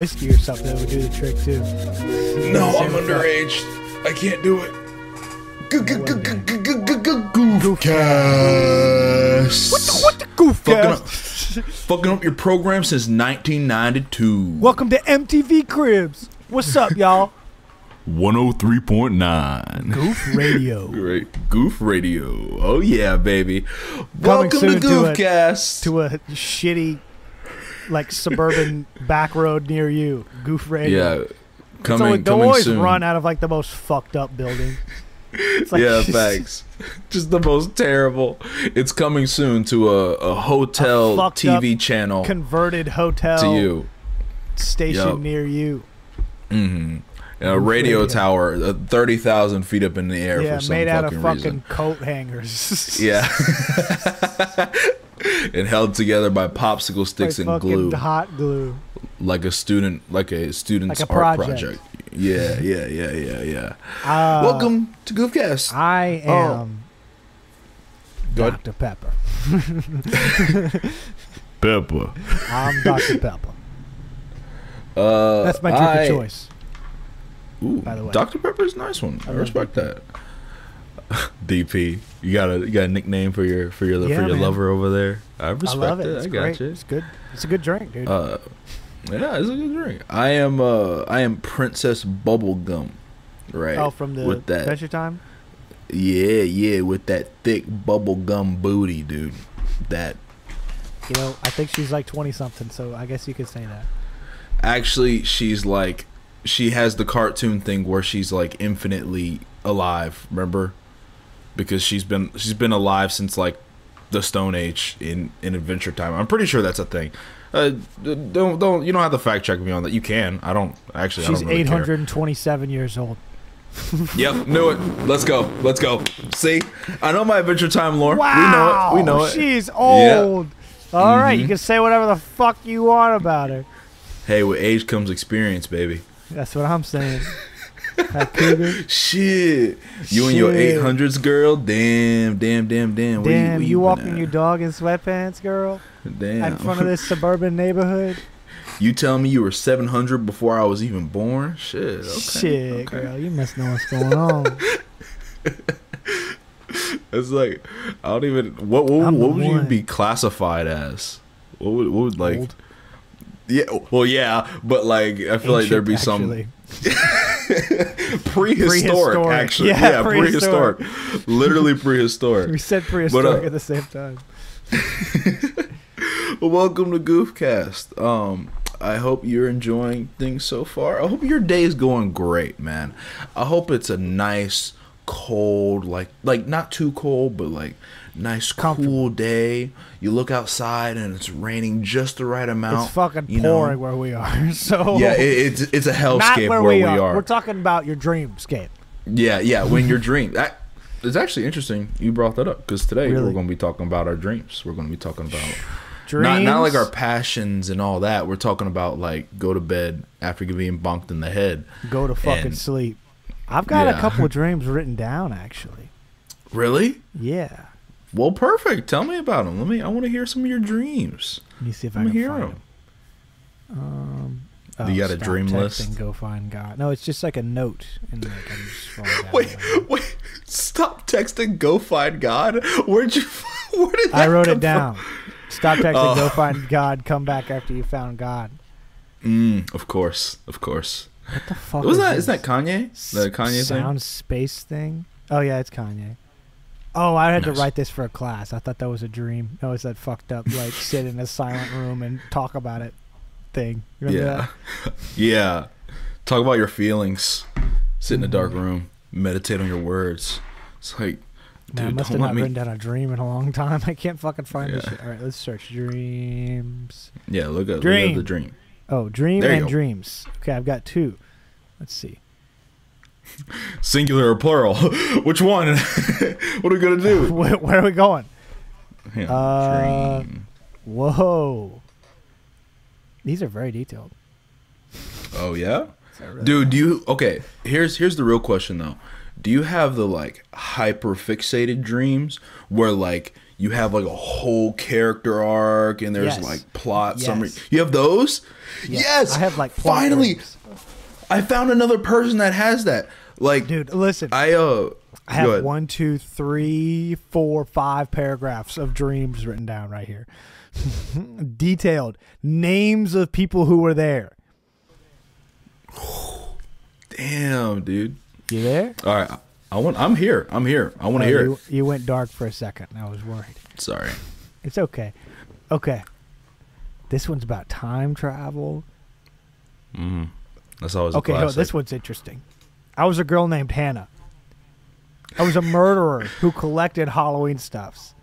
whiskey or something that would do the trick too. No, I'm underage. I can't do it. Goofcast. What the, what the goof Fucking up, fucking up your program since 1992. Welcome to MTV Cribs. What's up, y'all? 103.9. Goof Radio. Great. Goof Radio. Oh, yeah, baby. Welcome to soon to a- Goofcast. to a shitty, like suburban back road near you. Goof Radio. yeah. It's Coming, always, they'll coming always soon. run out of like the most fucked up building. It's like yeah, thanks. Just the most terrible. It's coming soon to a, a hotel A fucked TV channel converted hotel to you. station Yup. near you. Mm-hmm. A radio radio. tower, uh, thirty thousand feet up in the air Yeah, for some made out fucking of fucking reason. coat hangers. Yeah. and held together by popsicle sticks and glue, hot glue. like a student, like a student's Like a art project. project. Yeah, yeah, yeah, yeah, yeah. Uh, Welcome to Goofcast. I Oh. am ahead. Dr. Pepper. Pepper. I'm Dr. Pepper. Uh, That's my drink I- of choice. Ooh, by the way. Dr Pepper's a nice one. I, I respect that. DP, you got a you got a nickname for your for your Yeah, for your man. lover over there. I respect I love it. it. It's I got great. you. It's good. It's a good drink, dude. Uh, yeah, it's a good drink. I am uh I am Princess Bubblegum, right? oh, from the with that, Adventure Time? yeah, yeah, with that thick bubblegum booty, dude. That You know, I think she's like 20 something, so I guess you could say that. actually, she's like, she has the cartoon thing where she's like infinitely alive. Remember? Because she's been she's been alive since like the Stone Age in in Adventure Time. I'm pretty sure that's a thing. Uh, don't don't you don't have to fact check me on that. You can. I don't actually. I She's don't really care. 827 years old. Yep, knew it. Let's go. Let's go. See, I know my Adventure Time lore. Wow! We know it. We know it. She's old. All right, you Mhm. can say whatever the fuck you want about her. Hey, with age comes experience, baby. That's what I'm saying. that cougar. Shit, you and your 800s girl. Damn, damn, damn, damn. Where Damn, where you, been walking your dog in sweatpants, girl, Damn. in front of this suburban neighborhood. you tell me you were 700 before I was even born? Shit. Okay. Shit, okay. girl, you must know what's going on. It's like I don't even. What what, what would you be classified as? What would what would like? Old. Yeah. Well, yeah, but like I feel like there'd be Ancient, some. prehistoric, Prehistoric. actually. Yeah, Yeah, prehistoric. Literally prehistoric. We said prehistoric uh, at the same time. Welcome to Goofcast. Um, I hope you're enjoying things so far. I hope your day is going great, man. I hope it's a nice, cold, like like not too cold, but like nice, Comfortable. cool day. You look outside and it's raining just the right amount. It's fucking you know? pouring where we are. So Yeah, it, it's it's a hellscape where, where, we, are. are. We're talking about your dreamscape. Yeah, yeah. When your dream, that it's actually interesting. You brought that up because today Really? we're going to be talking about our dreams. We're going to be talking about Dreams. not not like our passions and all that. We're talking about like go to bed after being bonked in the head. go to fucking and- sleep. I've got a couple of dreams written down actually. Really? Yeah. Well, perfect. Tell me about them. Let me. I want to hear some of your dreams. Let me see if I Let me can hear find 'em. them. Um, You got a stop dream texting, list? Go find God. No, it's just like a note, and like I'm just Wait, wait. Stop texting. Go find God. Where'd you? Where did that I wrote it down. Stop texting. Oh. Go find God. Come back after you found God. Mm, of course, of course. What the fuck? Was is that? this? Is that Kanye? The Kanye thing? sound space thing? Oh yeah, it's Kanye. Oh, I had Nice. to write this for a class. I thought that was a dream. No, it's that fucked up like sit in a silent room and talk about it thing. Remember Yeah. Yeah. Talk about your feelings. Sit in a dark mm-hmm. room. Meditate on your words. It's like, that? Man, I dude, must don't have let not me. written down a dream in a long time. I can't fucking find this shit. All right, let's search dreams. Yeah, look at, look Dream. at the dream. Oh, dream and go. dreams. Okay, I've got two. Let's see. Singular or plural? Which one? what are we gonna do? where, where are we going? Yeah, Uh. Whoa. These are very detailed. Oh yeah, really- dude. Do you? Okay. Here's here's the real question though. Do you have the like hyper fixated dreams where like you have like a whole character arc and there's Yes. like plot summary. You have those? Yeah. Yes. I have like plot finally arcs. I found another person that has that. Like dude. Listen, I uh I have one, two, three, four, five paragraphs of dreams written down right here. Detailed names of people who were there. Damn, dude. You there? All right. I want I'm here. I'm here. I want Oh, to hear you, it. you went dark for a second. I was worried. Sorry. It's okay. Okay. This one's about time travel. Mm-hmm. That's always Okay, a no, classic. this one's interesting. I was a girl named Hannah. I was a murderer who collected Halloween stuffs.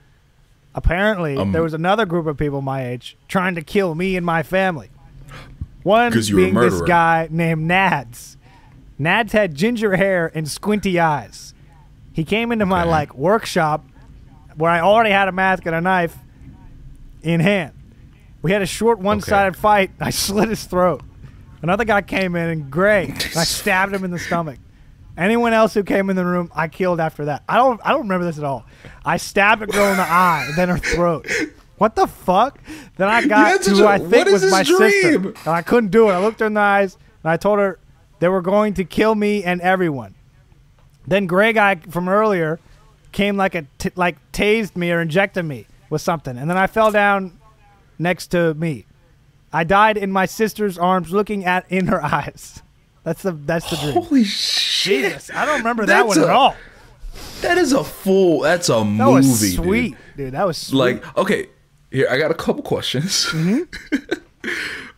Apparently, Um, there was another group of people my age trying to kill me and my family. One being this guy named Nads. Nads had ginger hair and squinty eyes. He came into my Okay. like workshop where I already had a mask and a knife in hand. We had a short one-sided fight. I slit his throat. Another guy came in and gray. and I stabbed him in the stomach. Anyone else who came in the room, I killed after that. I don't. I don't remember this at all. I stabbed a girl in the eye, then her throat. What the fuck? Then I got to who I think was my sister, and I couldn't do it. I looked her in the eyes, and I told her they were going to kill me and everyone. Then gray guy from earlier came like a t- like tased me or injected me with something, and then I fell down next to me. I died in my sister's arms, looking at in her eyes. That's the that's the dream. Holy shit. Jesus, I don't remember that That's one at all. That is a full that's a That movie. was sweet, dude. That was sweet. Like, okay, here I got a couple questions. Mm-hmm.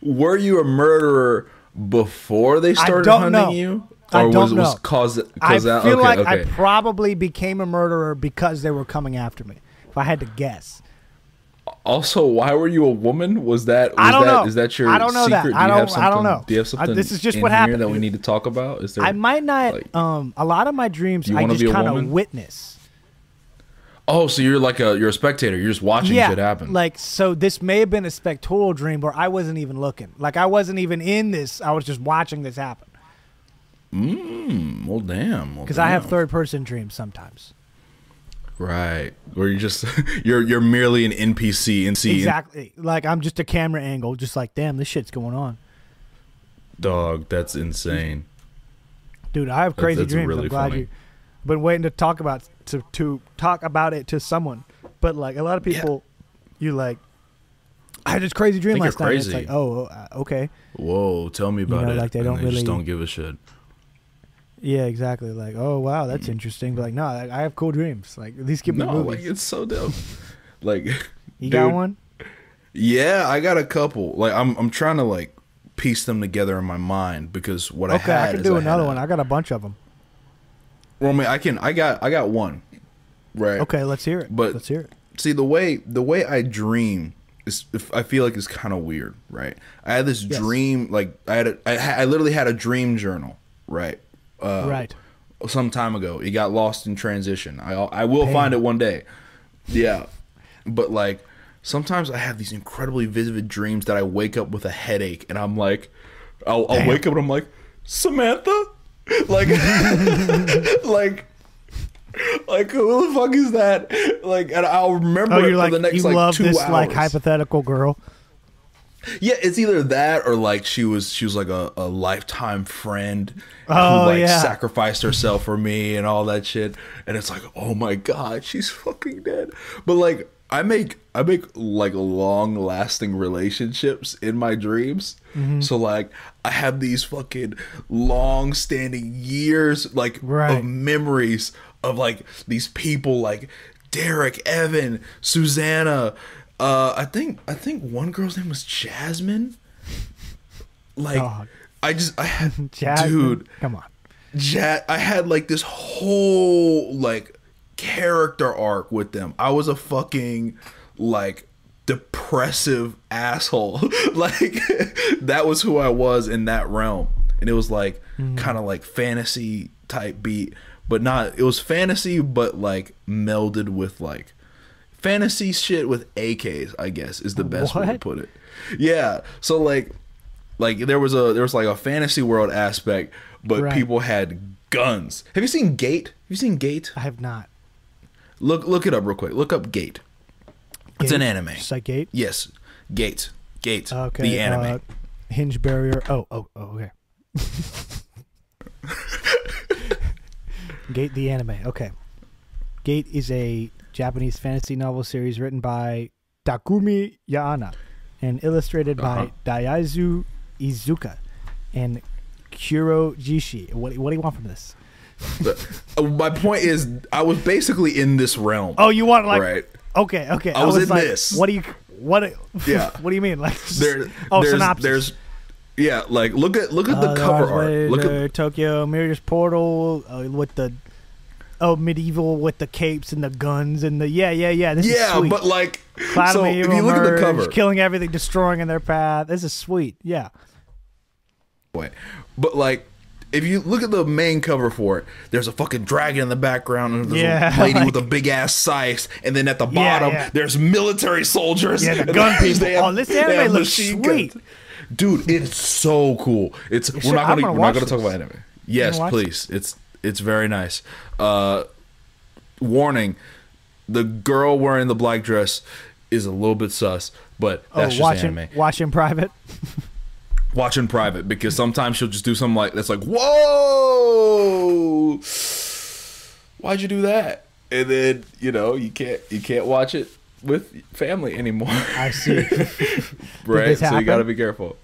Were you a murderer before they started hunting know. you? I Or don't was was know. cause I cause feel okay, like okay. I probably became a murderer because they were coming after me. If I had to guess, also, why were you a woman? Was that was I don't that know. is that your I don't know secret? that. Do you I don't- have something, I don't know. Do you have I- something this is just what happened, that we need to talk about? Is there I might not. like- um, a lot of my dreams, I just kind of witness. Oh, so you're like a you're a spectator. You're just watching yeah, shit happen. like so. This may have been a spectral dream where I wasn't even looking. Like I wasn't even in this. I was just watching this happen. mm, well, damn. Well, Because I have third person dreams sometimes. Right where you just you're you're merely an NPC and see Exactly. Like I'm just a camera angle, just like damn, this shit's going on. dog. That's insane. Dude, I have crazy that's dreams. really I'm glad funny. you been waiting to talk about to to talk about it to someone. But like a lot of Yeah. people, you like. I had this crazy dream last night. It's like, oh, uh, okay, Whoa, tell me about know, it. like, they don't just really- don't give a shit. Yeah, exactly. Like, oh wow, that's Mm. interesting. But like, no, I I have cool dreams. Like these give me No, like movies. it's so dope. like, you got one? Yeah, I got a couple. Like, I'm I'm trying to like piece them together in my mind because what I had. Okay, I can do had another one. I got a bunch of them. Well, I mean, I can. I got. I got one. Right. Okay, let's hear it. But- let's hear it. See the way the way I dream is. I feel like is kind of weird. Right. I had this Yes. dream. Like I had. A, I, I literally had a dream journal. Right. Uh, right. Some time ago, it got lost in transition. I I will Damn. find it one day. Yeah. But like sometimes I have these incredibly vivid dreams that I wake up with a headache and I'm like, I'll, I'll wake up and I'm like, Samantha, like, like. Like who the fuck is that? Like, and I'll remember Oh, it you're for like the next you like love two this hours. like hypothetical girl. Yeah, it's either that or like she was she was like a, a lifetime friend Oh, who like yeah. sacrificed herself for me and all that shit. And it's like, oh my god, she's fucking dead. But like I make I make like long lasting relationships in my dreams. Mm-hmm. So like I have these fucking long standing years like Right. of memories of like these people like Derek, Evan, Susanna. Uh, I think I think one girl's name was Jasmine. Like. I just I had Jasmine, dude, come on. ja- I had like this whole like character arc with them. I was a fucking like depressive asshole. like that was who I was in that realm. And it was like kind of like fantasy type beat, but not it was fantasy but like melded with like fantasy shit with AKs, I guess is the best way to put it. Yeah. So like like there was a there was like a fantasy world aspect, but Right. people had guns. Have you seen Gate? Have you seen Gate? I have not. Look look it up real quick. Look up Gate. It's an anime. Just like Gate. Yes, Gate, Gate, Okay. the anime. uh, hinge barrier. Oh, oh, oh. Okay. Gate the anime. Okay. Gate is a Japanese fantasy novel series written by Takumi Yanai and illustrated Uh-huh. by Daizu Izuka and Kuro Jishi. What, what do you want from this? Uh, my point is, I was basically in this realm. Oh, you want like right. okay, okay. I was in like, this. What do you what? Yeah. what do you mean? Like There, oh, there's, synopsis. there's, yeah, like look at look at the Uh, cover art. Way Look at Tokyo Mirror's Portal uh, with the oh medieval with the capes and the guns and the yeah yeah yeah. This is yeah, sweet. but like, Cloud so if you look at the cover, killing everything, destroying in their path. This is sweet. Yeah. Wait, but like. If you look at the main cover for it, there's a fucking dragon in the background, and there's Yeah, a lady like- with a big ass scythe, and then at the bottom yeah. there's military soldiers. Yeah, the and gun people. have- Oh, this anime looks sweet. guns. dude. It's so cool. It's we're should- not gonna, gonna we're not gonna talk about anime. Yes, please. It's it's very nice. Uh, warning: the girl wearing the black dress is a little bit sus, but that's oh, just watching watch in private. Watch in private because sometimes she'll just do something like that's like whoa, why'd you do that? And then you know you can't you can't watch it with family anymore. I see. right? So you got to be careful.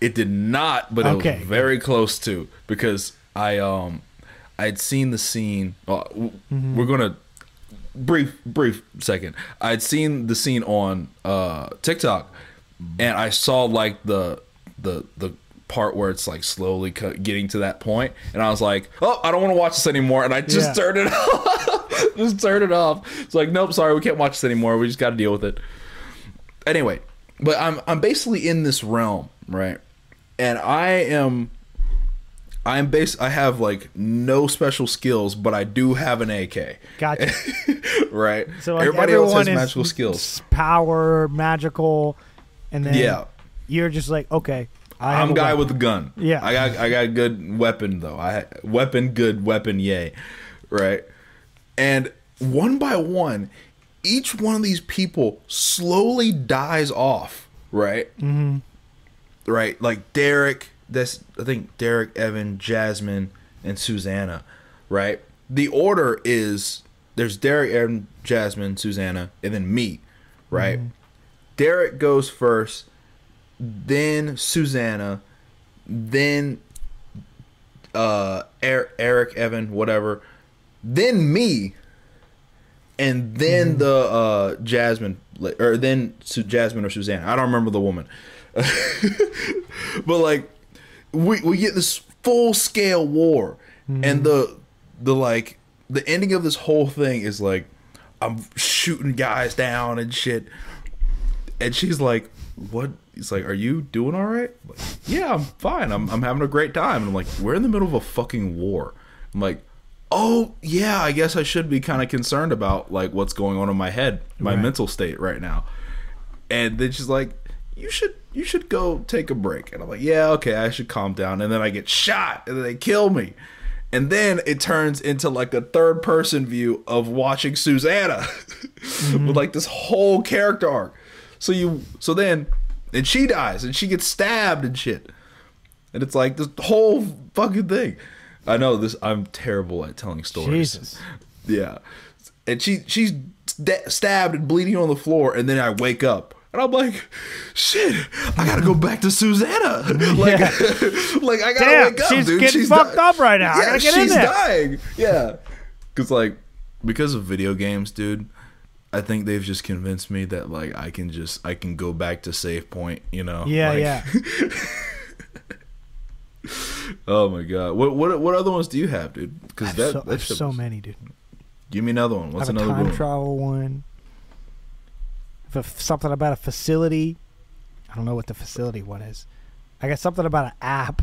It did not, but it was very close to because I um I had seen the scene. Uh, Mm-hmm. We're gonna brief brief second. I'd seen the scene on uh TikTok, and I saw like the the the part where it's like slowly getting to that point, and I was like, oh, I don't want to watch this anymore, and I just Yeah. turned it off. just turned it off. It's like, nope, sorry, we can't watch this anymore. We just got to deal with it anyway, but I'm I'm basically in this realm, right? And I am I'm base I have like no special skills, but I do have an AK. Gotcha. right? So like, Everybody else has magical skills. power, magical, and then Yeah. you're just like okay. I have I'm a a guy weapon. with a gun. Yeah. I got I got a good weapon though. I weapon good weapon yay. Right? And one by one, each one of these people slowly dies off, right? Mm-hmm. Right? Like Derek, that's I think Derek, Evan, Jasmine, and Susanna, right? The order is there's Derek, Evan, Jasmine, Susanna, and then me, right? Derek goes first, then Susanna, then uh Er- Eric, Evan, whatever, then me, and then the uh Jasmine or then Jasmine or Susanna. I don't remember the woman. but like we we get this full scale war and hmm. the the like the ending of this whole thing is like I'm shooting guys down and shit. And she's like, "What?" He's like, "Are you doing all right?" I'm like, yeah, I'm fine. I'm I'm having a great time. And I'm like, "We're in the middle of a fucking war." I'm like, "Oh yeah, I guess I should be kind of concerned about like what's going on in my head, my Right. mental state right now." And then she's like, "You should you should go take a break." And I'm like, "Yeah, okay, I should calm down." And then I get shot, and then they kill me. And then it turns into like a third person view of watching Susanna with like this whole character arc. So you so then and she dies and she gets stabbed and shit. And it's like this whole fucking thing. I know this I'm terrible at telling stories. Jesus. Yeah. And she she's sta- stabbed and bleeding on the floor and then I wake up and I'm like, shit, I gotta go back to Susanna. Like, like I gotta Damn, wake up, she's dude. getting she's fucked di- up right now. I Yeah, gotta get in she's there. dying. Yeah. Cause like because of video games, dude, I think they've just convinced me that like I can just I can go back to save point, you know. Yeah, Like, yeah. Oh my god. What what what other ones do you have, dude? Because I that have so, I that have shit so many, dude. Give me another one. I What's have a another time one? travel one. A- something about a facility. I don't know what the facility one is. I got something about an app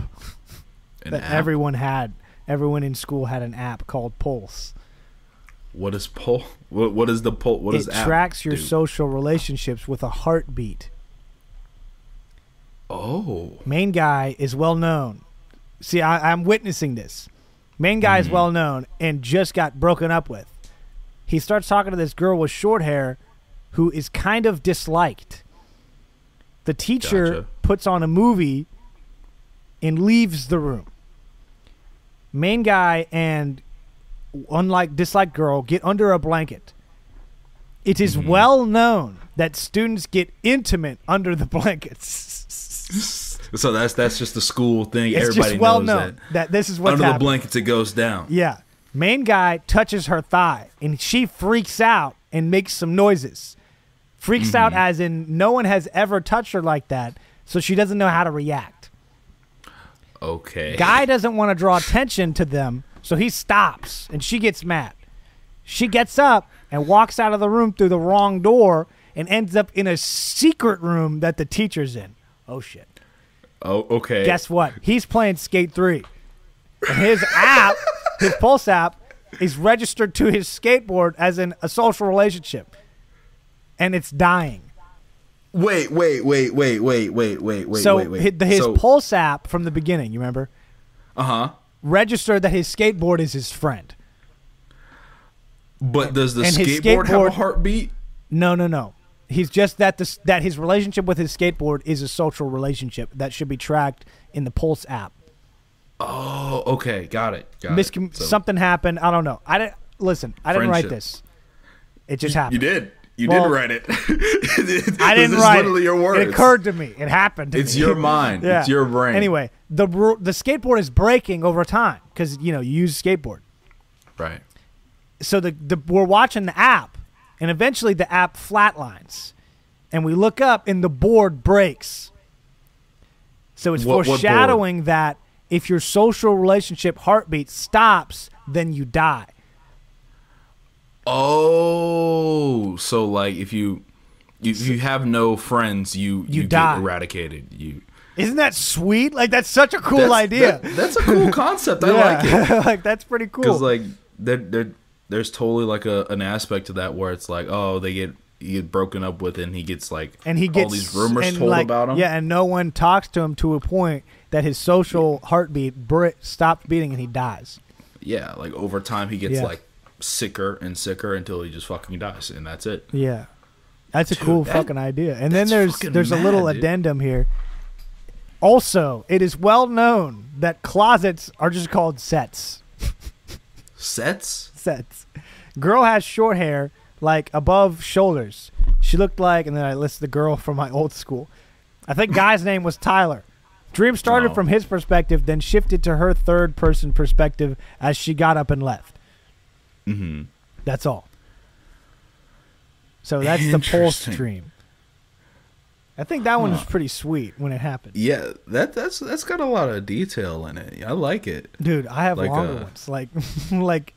An that app? everyone had. Everyone in school had an app called Pulse. What is Pulse? What what is the Pulse? What it is app tracks your social relationships with a heartbeat. Oh. Main guy is well known. See, I, I'm witnessing this. Main guy is Mhm. well known and just got broken up with. He starts talking to this girl with short hair who is kind of disliked. The teacher Gotcha. puts on a movie and leaves the room. Main guy and unlike disliked girl get under a blanket. It is Mm-hmm. well known that students get intimate under the blankets. So that's that's just the school thing. It's Everybody just well knows known that. that. this is what Under the blankets, it goes down. Yeah. Main guy touches her thigh and she freaks out and makes some noises. Freaks out Mm-hmm. as in no one has ever touched her like that, so she doesn't know how to react. Okay. Guy doesn't want to draw attention to them, so he stops and she gets mad. She gets up and walks out of the room through the wrong door and ends up in a secret room that the teacher's in. Oh shit. Oh, okay. Guess what? He's playing Skate 3. And his app, his Pulse app, is registered to his skateboard as in a social relationship. And it's dying. Wait, wait, wait, wait, wait, wait, wait, wait, so wait, wait. hi- his so, Pulse app from the beginning, you remember, uh huh. registered that his skateboard is his friend. But does the his skateboard, have a heartbeat? No, no, no. He's just that this that his relationship with his skateboard is a social relationship that should be tracked in the Pulse app. Oh, okay, got it. Got Miscom- it. So- something happened. I don't know. I didn't listen. I didn't write this. It just happened. You did. You Well, did write it. I didn't write literally it. your words. It occurred to me. It happened. To It's me. your mind. yeah. It's your brain. Anyway, the the skateboard is breaking over time because you know you use a skateboard. Right. So the, the we're watching the app, and eventually the app flatlines, and we look up and the board breaks. So it's What- what foreshadowing that if your social relationship heartbeat stops, then you die. Oh, so like if you if you have no friends, you You you, die. get eradicated. You Isn't that sweet? Like that's such a cool That's- idea. that- that's a cool concept. I like it like that's pretty cool. because like there there there's totally like a an aspect to that where it's like oh they get you get broken up with and he gets like and he gets all these rumors told like, about him. Yeah, and no one talks to him to a point that his social heartbeat br- stops beating and he dies. yeah. Like over time he gets Yeah. like sicker and sicker until he just fucking dies and that's it. Yeah, that's a Dude, cool that- fucking idea. And then there's there's a little dude. addendum here. Also, it is well known that closets are just called sets. Sets. Sets. Girl has short hair, like above shoulders. She looked like, and then I listed the girl from my old school. I think guy's name was Tyler. Dream started Oh. from his perspective, then shifted to her third person perspective as she got up and left. Mm-hmm. That's all. So that's the pulse dream. I think that one was pretty sweet when it happened. Yeah, that that's that's got a lot of detail in it. I like it. Dude, I have Like, longer uh, ones. Like like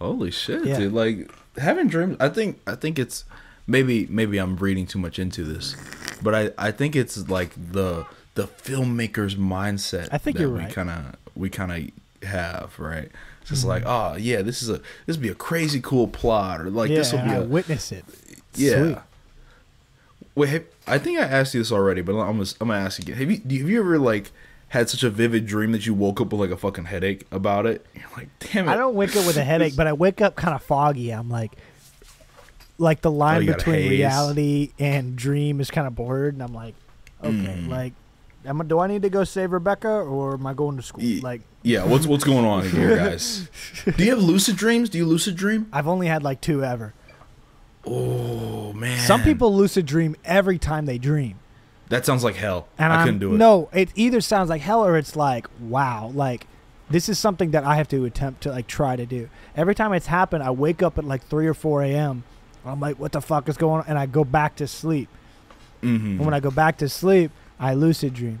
Holy shit, Yeah. dude! Like having dreams. I think I think it's maybe maybe I'm reading too much into this, but I I think it's like the the filmmaker's mindset. I think that you're we right. Kind of we kind of have right. It's just Mm-hmm. like oh yeah, this is a this would be a crazy cool plot or like yeah, this will be I a witness it. yeah. Sweet. Wait, have, I think I asked you this already, but I'm gonna, I'm gonna ask you again. Have you have you ever like had such a vivid dream that you woke up with like a fucking headache about it? You're like, damn it! I don't wake up with a headache, but I wake up kind of foggy. I'm like, like the Oh, line got between reality and dream is kind of blurred, and I'm like, okay, Mm. like, am I, do I need to go save Rebecca or am I going to school? Ye- Like, Yeah, what's what's going on here, guys? Do you have lucid dreams? Do you lucid dream? I've only had like two ever. Oh man, Some people lucid dream every time they dream, that sounds like hell. and I I'm, couldn't do it. No, it either sounds like hell or it's like, wow, like. This is something that I have to attempt to like try to do. Every time it's happened, I wake up at like three or four a.m. I'm like, "What the fuck is going on?" And I go back to sleep. hmm And when I go back to sleep, I lucid dream.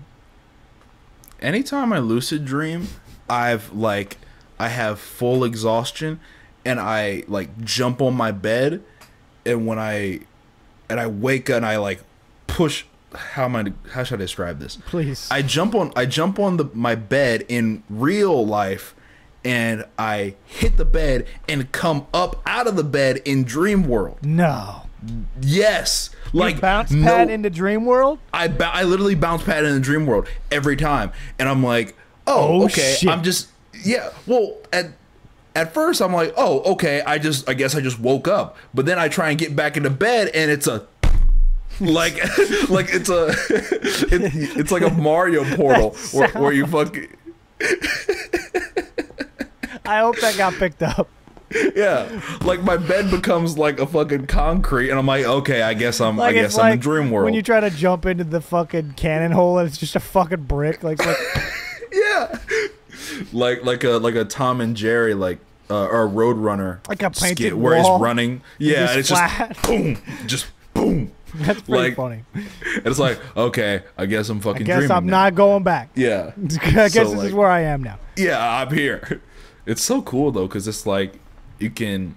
Anytime I lucid dream, I've like I have full exhaustion, and I like jump on my bed, and when I and I wake up and I like push. How am I? How should I describe this? Please. I jump on I jump on the my bed in real life and I hit the bed and come up out of the bed in dream world. no. Yes. Like Like bounce no- pad into dream world. I ba- I literally bounce pad in the dream world every time and I'm like, "Oh, Oh, okay. shit. I'm just yeah. Well, at at first I'm like, oh, okay, I just I guess I just woke up. But then I try and get back into bed and it's a like like it's a it, it's like a Mario portal where, where you fucking I hope that got picked up. yeah like my bed becomes like a fucking concrete and I'm like okay I guess I'm Like I guess I'm like in dream world when you try to jump into the fucking cannon hole and it's just a fucking brick. Like, like yeah like like a like a Tom and Jerry like uh, or a Roadrunner Like a painted skit where wall. he's running yeah just it's flat. just boom just boom that's pretty Like, funny. it's like okay I guess I'm fucking. I guess dreaming I'm now. not going back. yeah I guess So, this is where I am now. yeah i'm here it's so cool though because it's like you can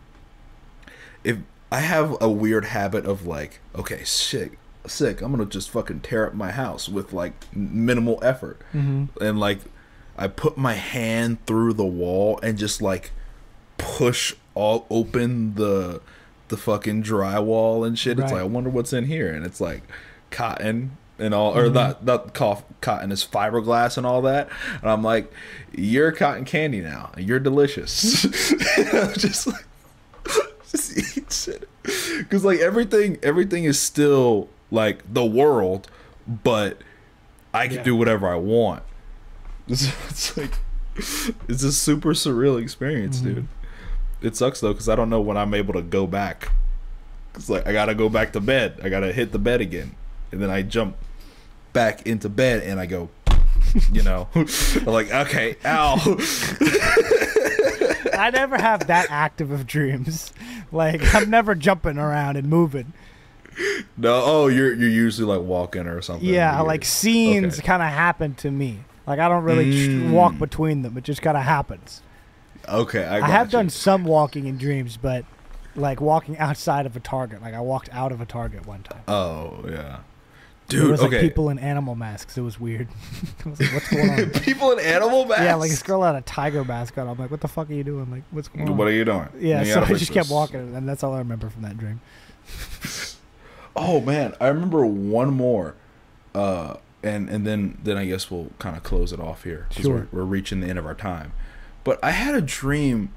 if i have a weird habit of like okay sick sick i'm gonna just fucking tear up my house with like minimal effort. Mm-hmm. And like i put my hand through the wall and just like push all open the the fucking drywall and shit. It's like i wonder what's in here. And it's like cotton and all or mm-hmm. not not cough, cotton is fiberglass and all that. And i'm like you're cotton candy now you're delicious. Just like just eat shit. Because like everything everything is still like the world but i can Yeah. do whatever i want. It's, it's like it's a super surreal experience mm-hmm. dude. It sucks though because i don't know when i'm able to go back. It's like i gotta go back to bed. I gotta hit the bed again and then i jump back into bed and i go you know I'm like okay ow I never have that active of dreams. Like I'm never jumping around and moving. no oh you're you're usually like walking or something Yeah, weird. like scenes Okay. kind of happen to me. Like I don't really Mm. walk between them. It just kind of happens. okay i, I, have you. done some walking in dreams, but like walking outside of a target. Like I walked out of a target one time. oh yeah there dude was like people in animal masks. It was weird. I was like, what's going on? people in animal masks yeah, like this girl had a tiger mask on. I'm like, what the fuck are you doing? Like, what's going on? what are you doing yeah, You so I just kept walking, and that's all I remember from that dream. Oh man, I remember one more, uh, and and then then I guess we'll kind of close it off here. Sure. We're, we're reaching the end of our time, but I had a dream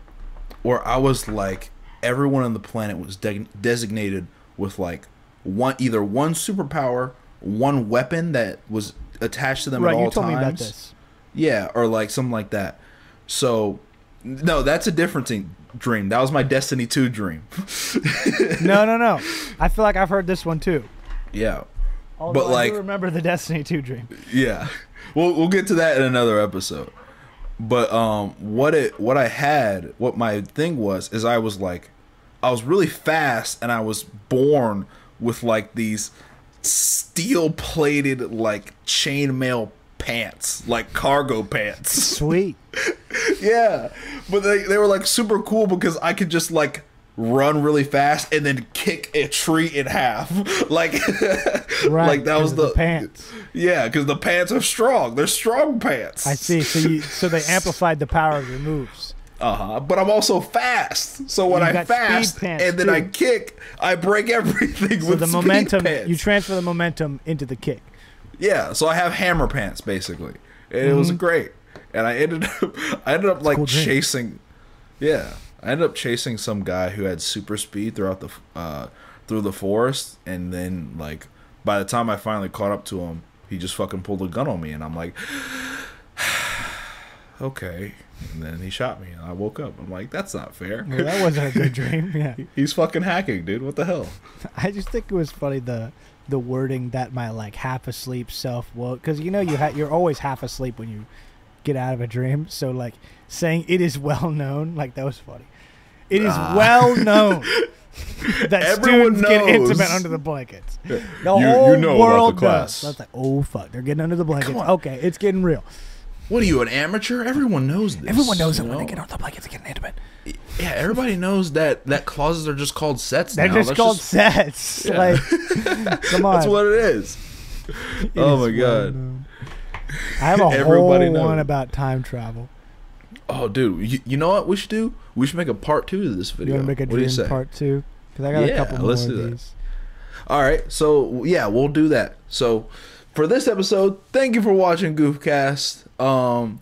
where I was like everyone on the planet was de- designated with like one either one superpower, one weapon that was attached to them right, at all you told times. me about this. Yeah, or like something like that. So, no, that's a different thing, dream. That was my Destiny 2 dream. no, no, no. I feel like I've heard this one too. yeah. Although I like- remember the Destiny 2 dream. Yeah. We'll we'll get to that in another episode. But um what it what I had, what my thing was is I was like I was really fast and I was born with like these steel plated like chainmail pants, like cargo pants. Sweet. yeah. But they they were like super cool because I could just like run really fast and then kick a tree in half. Like Right. like that was of the, pants. yeah, because the pants are strong. They're strong pants. I see. So you so they amplified the power of your moves. Uh huh. But I'm also fast. So when You I fast and then I kick, I break everything So with the speed momentum pants. you transfer the momentum into the kick. yeah. So I have hammer pants basically. And It was great. And I ended up, I ended up like Mm-hmm. cool chasing. Yeah, I ended up chasing some guy who had super speed throughout the uh, through the forest, and then like by the time I finally caught up to him, he just fucking pulled a gun on me, and I'm like, okay. And then he shot me, and I woke up. I'm like, that's not fair. Well, that wasn't a good dream. Yeah. He's fucking hacking, dude. What the hell? I just think it was funny the the wording that my like half asleep self woke because you know you ha- you're always half asleep when you get out of a dream. So like saying it is well known, like that was funny. It is Ah. well known that Everyone students get intimate under the blankets. The You- you whole know about the world class. I was like, oh fuck, they're getting under the blankets. Okay, it's getting real. What are you, an amateur? Everyone knows this. Everyone knows that when they get on the blankets, they're getting intimate. Yeah, everybody knows that that closets are just called sets. They're now. just Let's called sets. Yeah. Like, come on. That's what it is. It oh is my god. known. I have a Everybody whole knows. one about time travel. Oh, dude. You, you know what we should do? We should make a part two to this video. You want to make a what do you dream say? part two? Because I got a Yeah, couple more let's of do that. these. All right. So yeah, we'll do that. So for this episode, thank you for watching Goofcast. Um,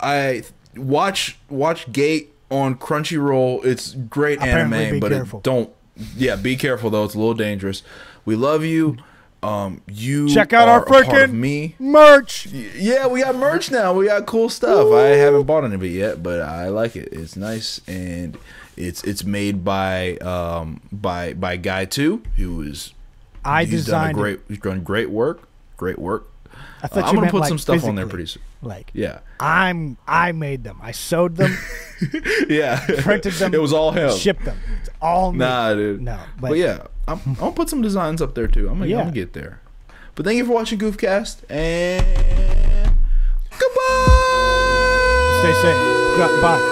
I watch watch Gate on Crunchyroll. It's great Apparently anime, but careful. it don't. Yeah, be careful though. It's a little dangerous. We love you. Um, you Check out our freaking me. merch. Yeah, we got merch now. We got cool stuff. I haven't bought any of it yet, but I like it. It's nice and it's it's made by um by by Guy Two, who is I he's done a designed. great he's done great work. Great work. I Uh, thought I'm gonna put like, some stuff on there pretty soon. Like Yeah, I'm, I made them. I sewed them, yeah. Printed them, it was all him. shipped them. It's all me. Nah, dude. No, but, but- yeah, I'm, I'm gonna put some designs up there too. I'm gonna, I'm gonna get there. But thank you for watching Goofcast and goodbye. Stay safe. Go- Bye.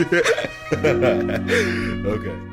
okay.